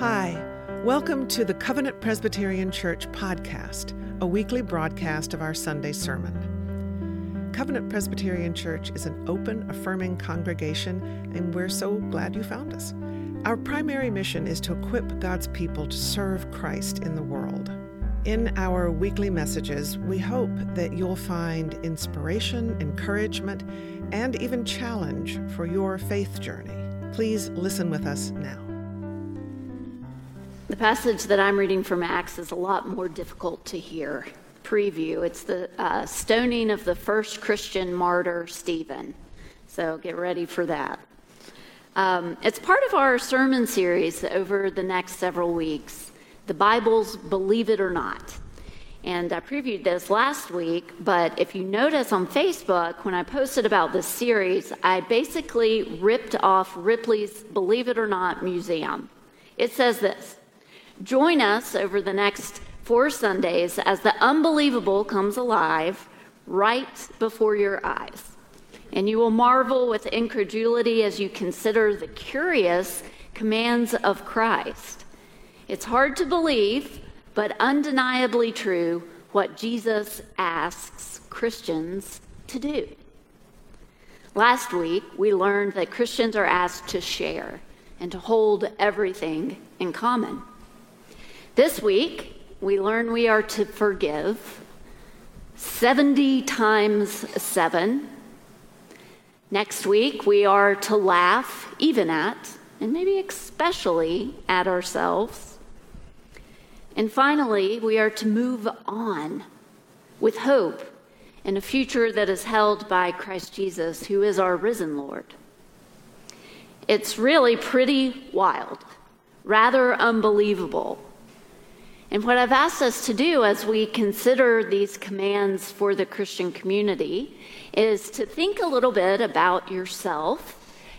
Hi, welcome to the Covenant Presbyterian Church podcast, a weekly broadcast of our Sunday sermon. Covenant Presbyterian Church is an open, affirming congregation, and we're so glad you found us. Our primary mission is to equip God's people to serve Christ in the world. In our weekly messages, we hope that you'll find inspiration, encouragement, and even challenge for your faith journey. Please listen with us now. The passage that I'm reading from Acts is a lot more difficult to hear. Preview. It's the uh, stoning of the first Christian martyr, Stephen. So get ready for that. Um, it's part of our sermon series over the next several weeks. The Bible's Believe It or Not. And I previewed this last week, but if you notice on Facebook, when I posted about this series, I basically ripped off Ripley's Believe It or Not museum. It says this Join us over the next four Sundays as the unbelievable comes alive right before your eyes. And you will marvel with incredulity as you consider the curious commands of Christ. It's hard to believe, but undeniably true, what Jesus asks Christians to do. Last week, we learned that Christians are asked to share and to hold everything in common. This week, we learn we are to forgive 70 times 7. Next week, we are to laugh even at, and maybe especially at ourselves. And finally, we are to move on with hope in a future that is held by Christ Jesus, who is our risen Lord. It's really pretty wild, rather unbelievable and what I've asked us to do as we consider these commands for the Christian community is to think a little bit about yourself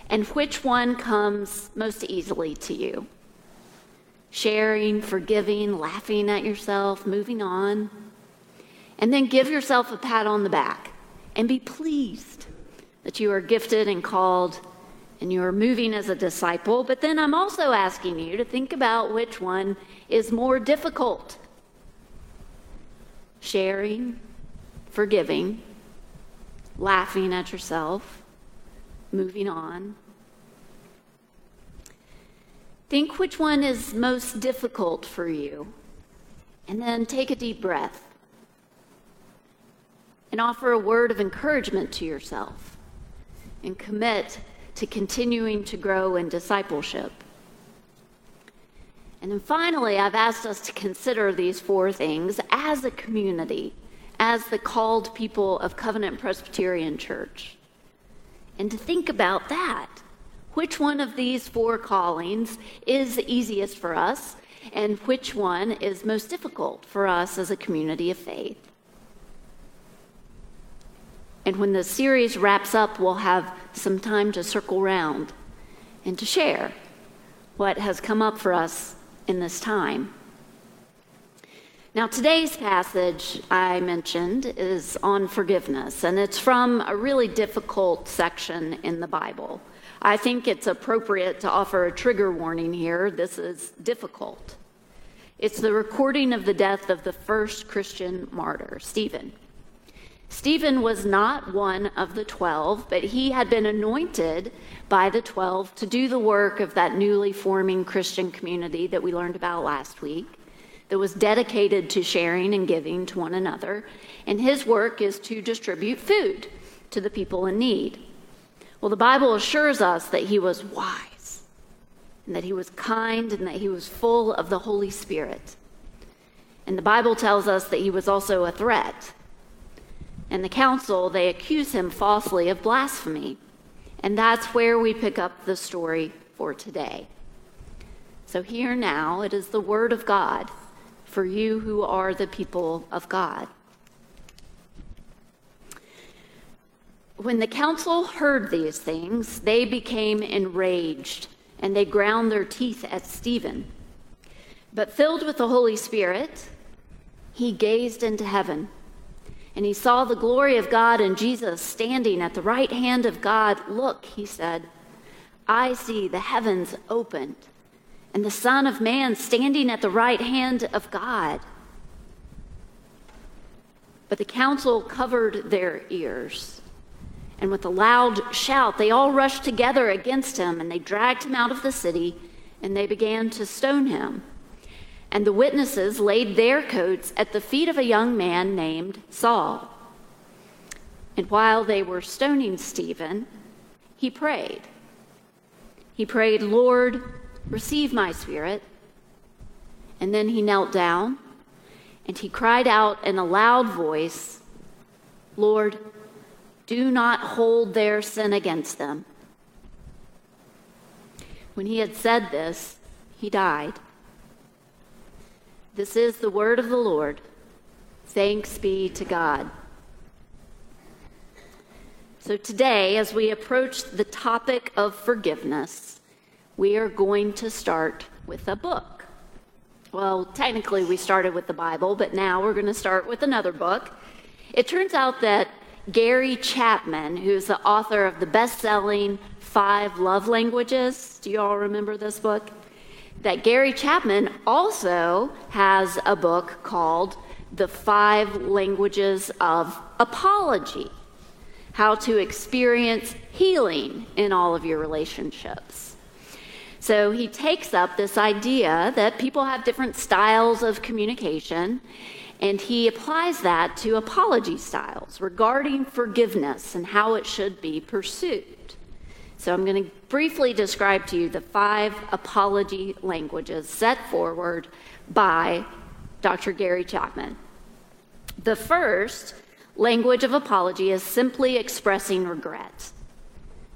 and which one comes most easily to you. Sharing, forgiving, laughing at yourself, moving on. And then give yourself a pat on the back and be pleased that you are gifted and called and you are moving as a disciple. But then I'm also asking you to think about which one is more difficult sharing, forgiving, laughing at yourself, moving on. Think which one is most difficult for you, and then take a deep breath and offer a word of encouragement to yourself and commit to continuing to grow in discipleship. And then finally, I've asked us to consider these four things as a community, as the called people of Covenant Presbyterian Church. And to think about that. Which one of these four callings is easiest for us, and which one is most difficult for us as a community of faith? And when the series wraps up, we'll have some time to circle around and to share what has come up for us in this time. Now, today's passage I mentioned is on forgiveness, and it's from a really difficult section in the Bible. I think it's appropriate to offer a trigger warning here. This is difficult. It's the recording of the death of the first Christian martyr, Stephen. Stephen was not one of the 12, but he had been anointed by the 12 to do the work of that newly forming Christian community that we learned about last week, that was dedicated to sharing and giving to one another. And his work is to distribute food to the people in need. Well, the Bible assures us that he was wise, and that he was kind, and that he was full of the Holy Spirit. And the Bible tells us that he was also a threat and the council, they accuse him falsely of blasphemy. And that's where we pick up the story for today. So, here now, it is the word of God for you who are the people of God. When the council heard these things, they became enraged and they ground their teeth at Stephen. But filled with the Holy Spirit, he gazed into heaven and he saw the glory of God and Jesus standing at the right hand of God. Look, he said, I see the heavens opened and the Son of Man standing at the right hand of God. But the council covered their ears. And with a loud shout, they all rushed together against him, and they dragged him out of the city, and they began to stone him. And the witnesses laid their coats at the feet of a young man named Saul. And while they were stoning Stephen, he prayed. He prayed, Lord, receive my spirit. And then he knelt down and he cried out in a loud voice, Lord, do not hold their sin against them. When he had said this, he died. This is the word of the Lord. Thanks be to God. So, today, as we approach the topic of forgiveness, we are going to start with a book. Well, technically, we started with the Bible, but now we're going to start with another book. It turns out that Gary Chapman, who's the author of the best selling Five Love Languages, do you all remember this book? That Gary Chapman also has a book called The Five Languages of Apology How to Experience Healing in All of Your Relationships. So he takes up this idea that people have different styles of communication, and he applies that to apology styles regarding forgiveness and how it should be pursued. So I'm going to briefly describe to you the five apology languages set forward by Dr. Gary Chapman. The first language of apology is simply expressing regret.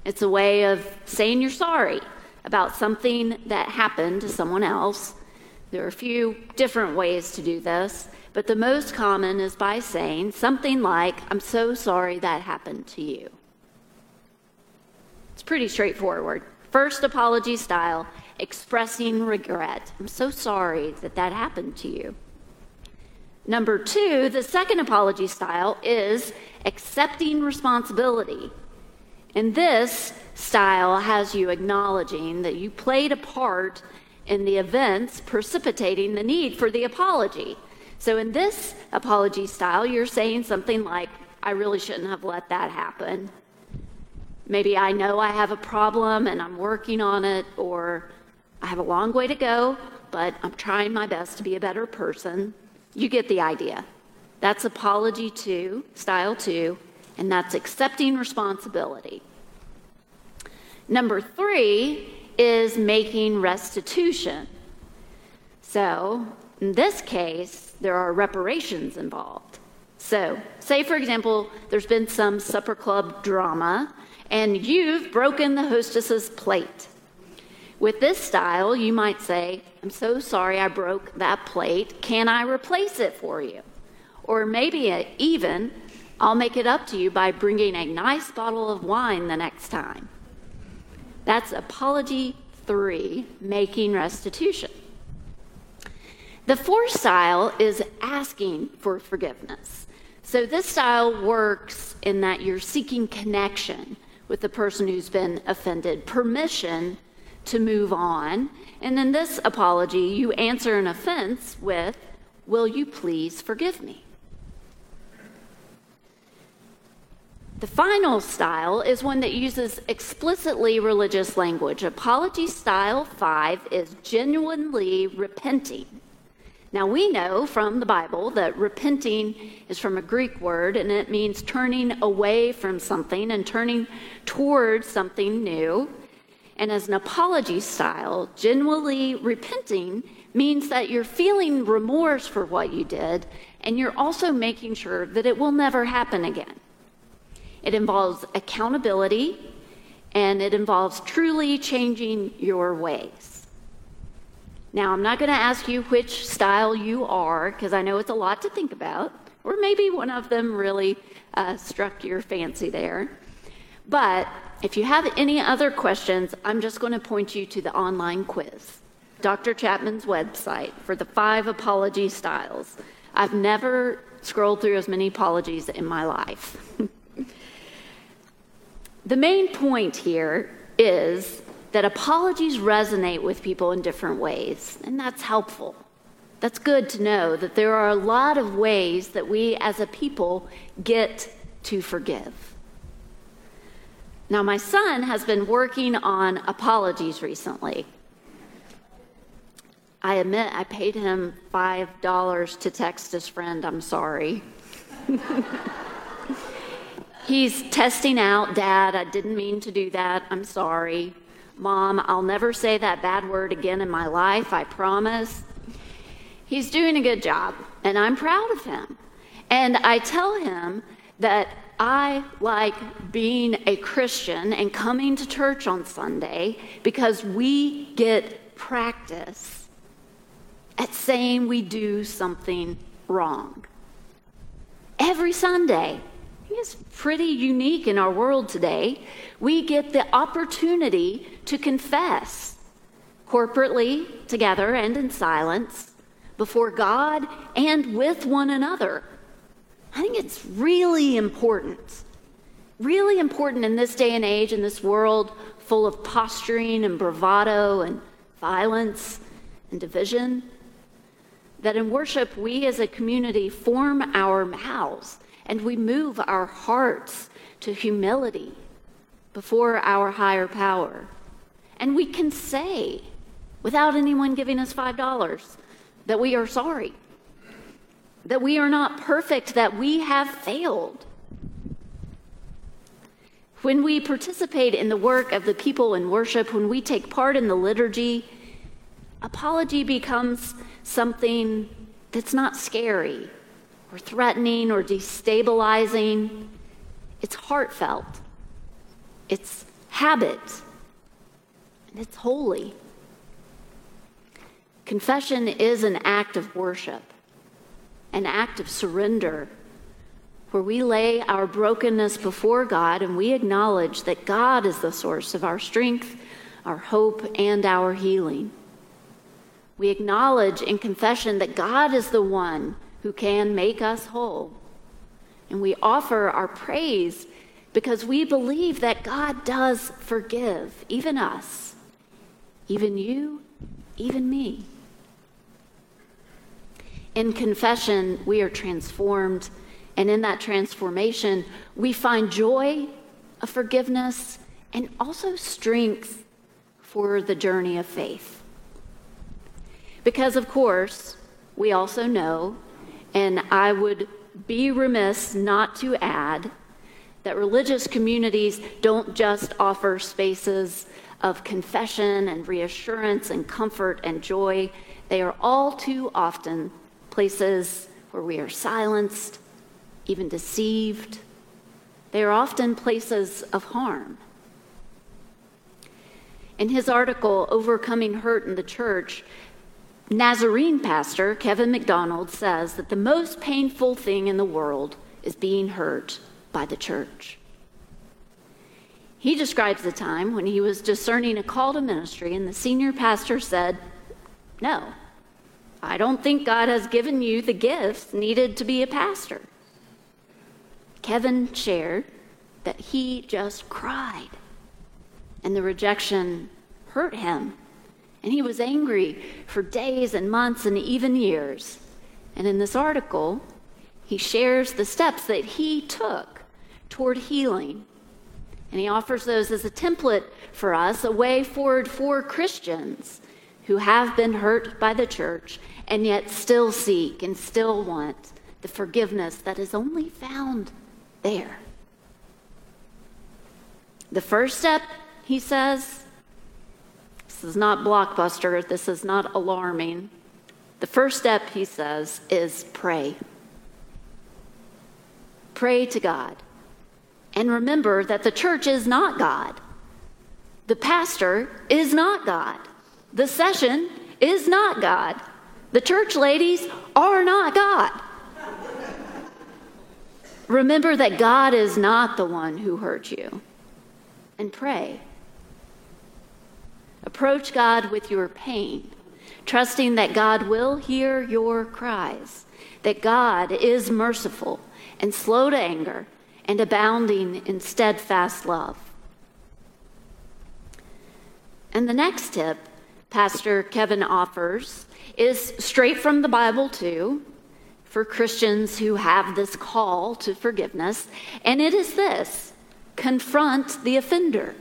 It's a way of saying you're sorry about something that happened to someone else. There are a few different ways to do this, but the most common is by saying something like, I'm so sorry that happened to you pretty straightforward. First apology style, expressing regret. I'm so sorry that that happened to you. Number two, the second apology style is accepting responsibility. And this style has you acknowledging that you played a part in the events precipitating the need for the apology. So in this apology style, you're saying something like, I really shouldn't have let that happen. Maybe I know I have a problem and I'm working on it, or I have a long way to go, but I'm trying my best to be a better person. You get the idea. That's apology two, style two, and that's accepting responsibility. Number three is making restitution. So, in this case, there are reparations involved. So, say for example, there's been some supper club drama and you've broken the hostess's plate. With this style, you might say, I'm so sorry I broke that plate. Can I replace it for you? Or maybe uh, even, I'll make it up to you by bringing a nice bottle of wine the next time. That's apology three, making restitution. The fourth style is asking for forgiveness. So this style works in that you're seeking connection with the person who's been offended, permission to move on. And in this apology, you answer an offense with, Will you please forgive me? The final style is one that uses explicitly religious language. Apology style five is genuinely repenting. Now, we know from the Bible that repenting is from a Greek word and it means turning away from something and turning towards something new. And as an apology style, genuinely repenting means that you're feeling remorse for what you did and you're also making sure that it will never happen again. It involves accountability and it involves truly changing your ways. Now, I'm not going to ask you which style you are, because I know it's a lot to think about, or maybe one of them really uh, struck your fancy there. But if you have any other questions, I'm just going to point you to the online quiz, Dr. Chapman's website, for the five apology styles. I've never scrolled through as many apologies in my life. the main point here is that apologies resonate with people in different ways, and that's helpful. That's good to know that there are a lot of ways that we as a people get to forgive. Now, my son has been working on apologies recently. I admit I paid him $5 to text his friend, I'm sorry. He's testing out, Dad, I didn't mean to do that, I'm sorry. Mom, I'll never say that bad word again in my life, I promise. He's doing a good job, and I'm proud of him. And I tell him that I like being a Christian and coming to church on Sunday because we get practice at saying we do something wrong. Every Sunday, it's pretty unique in our world today. We get the opportunity to confess corporately, together, and in silence before God and with one another. I think it's really important. Really important in this day and age, in this world full of posturing and bravado and violence and division that in worship, we as a community form our mouths and we move our hearts to humility before our higher power. And we can say, without anyone giving us $5, that we are sorry, that we are not perfect, that we have failed. When we participate in the work of the people in worship, when we take part in the liturgy, apology becomes something that's not scary or threatening or destabilizing. It's heartfelt, it's habit, and it's holy. Confession is an act of worship, an act of surrender, where we lay our brokenness before God and we acknowledge that God is the source of our strength, our hope, and our healing. We acknowledge in confession that God is the one who can make us whole. And we offer our praise because we believe that God does forgive, even us, even you, even me. In confession, we are transformed, and in that transformation, we find joy of forgiveness and also strength for the journey of faith. Because, of course, we also know, and I would be remiss not to add, that religious communities don't just offer spaces of confession and reassurance and comfort and joy. They are all too often places where we are silenced, even deceived. They are often places of harm. In his article, Overcoming Hurt in the Church, Nazarene pastor Kevin McDonald says that the most painful thing in the world is being hurt by the church. He describes the time when he was discerning a call to ministry, and the senior pastor said, No, I don't think God has given you the gifts needed to be a pastor. Kevin shared that he just cried, and the rejection hurt him and he was angry for days and months and even years. And in this article, he shares the steps that he took toward healing. And he offers those as a template for us, a way forward for Christians who have been hurt by the church and yet still seek and still want the forgiveness that is only found there. The first step, he says, this is not blockbuster. This is not alarming. The first step, he says, is pray. Pray to God. And remember that the church is not God. The pastor is not God. The session is not God. The church ladies are not God. Remember that God is not the one who hurt you. And pray. Approach God with your pain, trusting that God will hear your cries, that God is merciful and slow to anger and abounding in steadfast love. And the next tip Pastor Kevin offers is straight from the Bible, too, for Christians who have this call to forgiveness. And it is this confront the offender.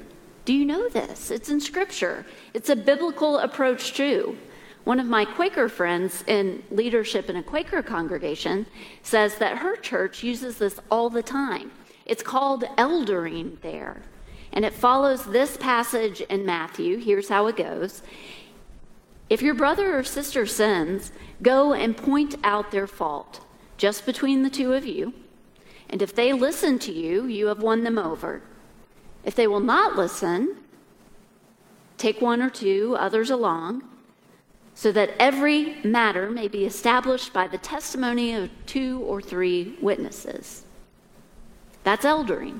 Do you know this? It's in Scripture, it's a biblical approach, too. One of my Quaker friends in leadership in a Quaker congregation says that her church uses this all the time. It's called eldering there. And it follows this passage in Matthew. Here's how it goes If your brother or sister sins, go and point out their fault, just between the two of you. And if they listen to you, you have won them over. If they will not listen, take one or two others along so that every matter may be established by the testimony of two or three witnesses. That's eldering.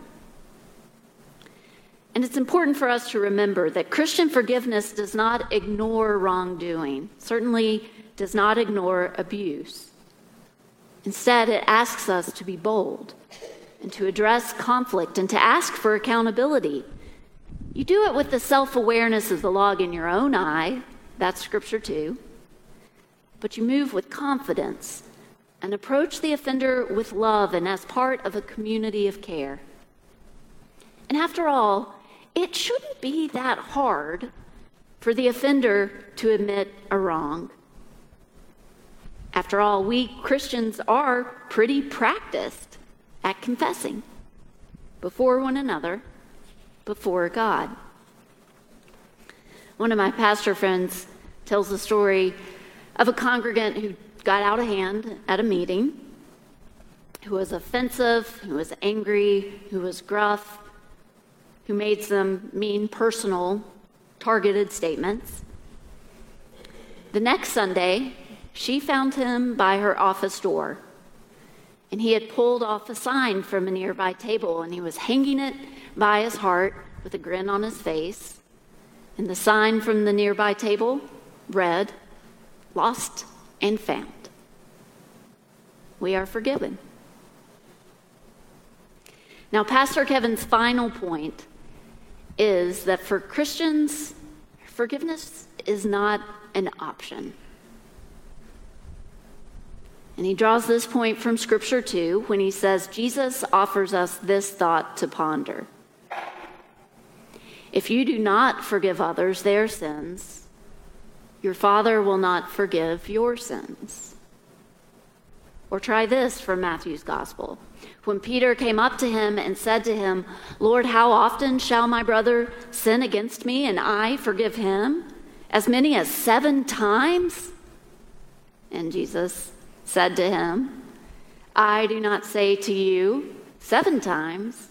And it's important for us to remember that Christian forgiveness does not ignore wrongdoing, certainly does not ignore abuse. Instead, it asks us to be bold and to address conflict and to ask for accountability. You do it with the self awareness of the log in your own eye that's scripture too. But you move with confidence and approach the offender with love and as part of a community of care. And after all, it shouldn't be that hard for the offender to admit a wrong. After all, we Christians are pretty practiced at confessing before one another, before God. One of my pastor friends tells the story of a congregant who got out of hand at a meeting, who was offensive, who was angry, who was gruff, who made some mean, personal, targeted statements. The next Sunday, she found him by her office door, and he had pulled off a sign from a nearby table, and he was hanging it by his heart with a grin on his face. And the sign from the nearby table read, Lost and Found. We are forgiven. Now, Pastor Kevin's final point is that for Christians, forgiveness is not an option. And he draws this point from Scripture too when he says, Jesus offers us this thought to ponder. If you do not forgive others their sins, your Father will not forgive your sins. Or try this from Matthew's Gospel. When Peter came up to him and said to him, Lord, how often shall my brother sin against me and I forgive him? As many as seven times? And Jesus said to him, I do not say to you seven times,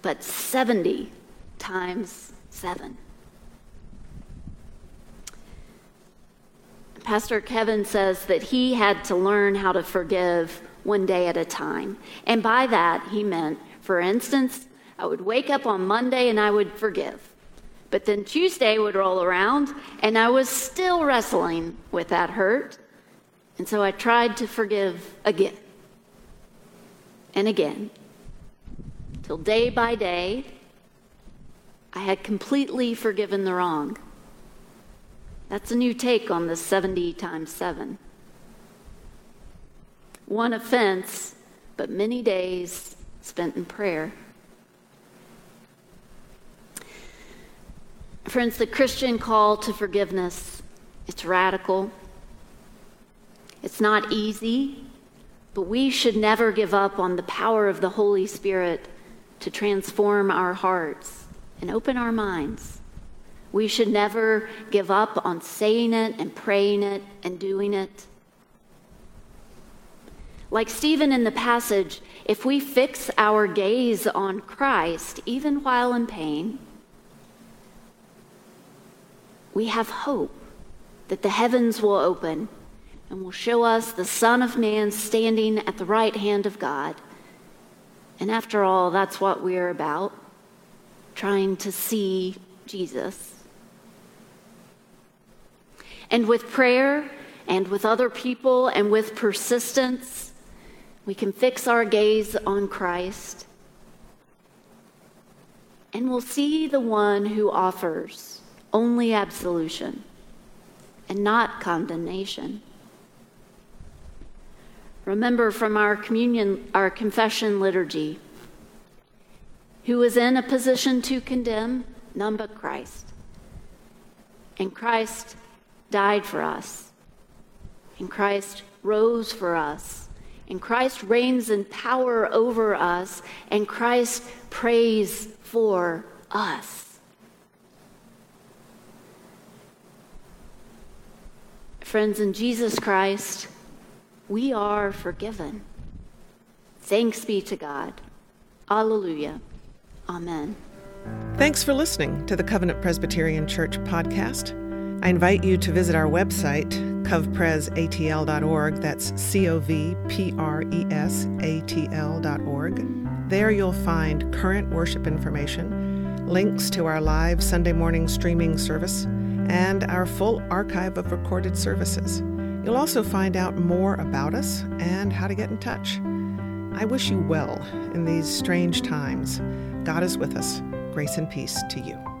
but seventy times 7. Pastor Kevin says that he had to learn how to forgive one day at a time. And by that, he meant, for instance, I would wake up on Monday and I would forgive. But then Tuesday would roll around and I was still wrestling with that hurt. And so I tried to forgive again and again till day by day I had completely forgiven the wrong. That's a new take on the 70 times 7. One offense, but many days spent in prayer. Friends, the Christian call to forgiveness, it's radical. It's not easy, but we should never give up on the power of the Holy Spirit to transform our hearts and open our minds. We should never give up on saying it and praying it and doing it. Like Stephen in the passage, if we fix our gaze on Christ, even while in pain, we have hope that the heavens will open and will show us the Son of Man standing at the right hand of God. And after all, that's what we're about trying to see Jesus. And with prayer and with other people and with persistence, we can fix our gaze on Christ. And we'll see the one who offers only absolution and not condemnation. Remember from our communion, our confession liturgy, who was in a position to condemn? None but Christ. And Christ died for us. And Christ rose for us. And Christ reigns in power over us. And Christ prays for us. Friends, in Jesus Christ, we are forgiven. Thanks be to God. Alleluia. Amen. Thanks for listening to the Covenant Presbyterian Church podcast. I invite you to visit our website, covpresatl.org. That's C O V P R E S A T L.org. There you'll find current worship information, links to our live Sunday morning streaming service, and our full archive of recorded services. You'll also find out more about us and how to get in touch. I wish you well in these strange times. God is with us. Grace and peace to you.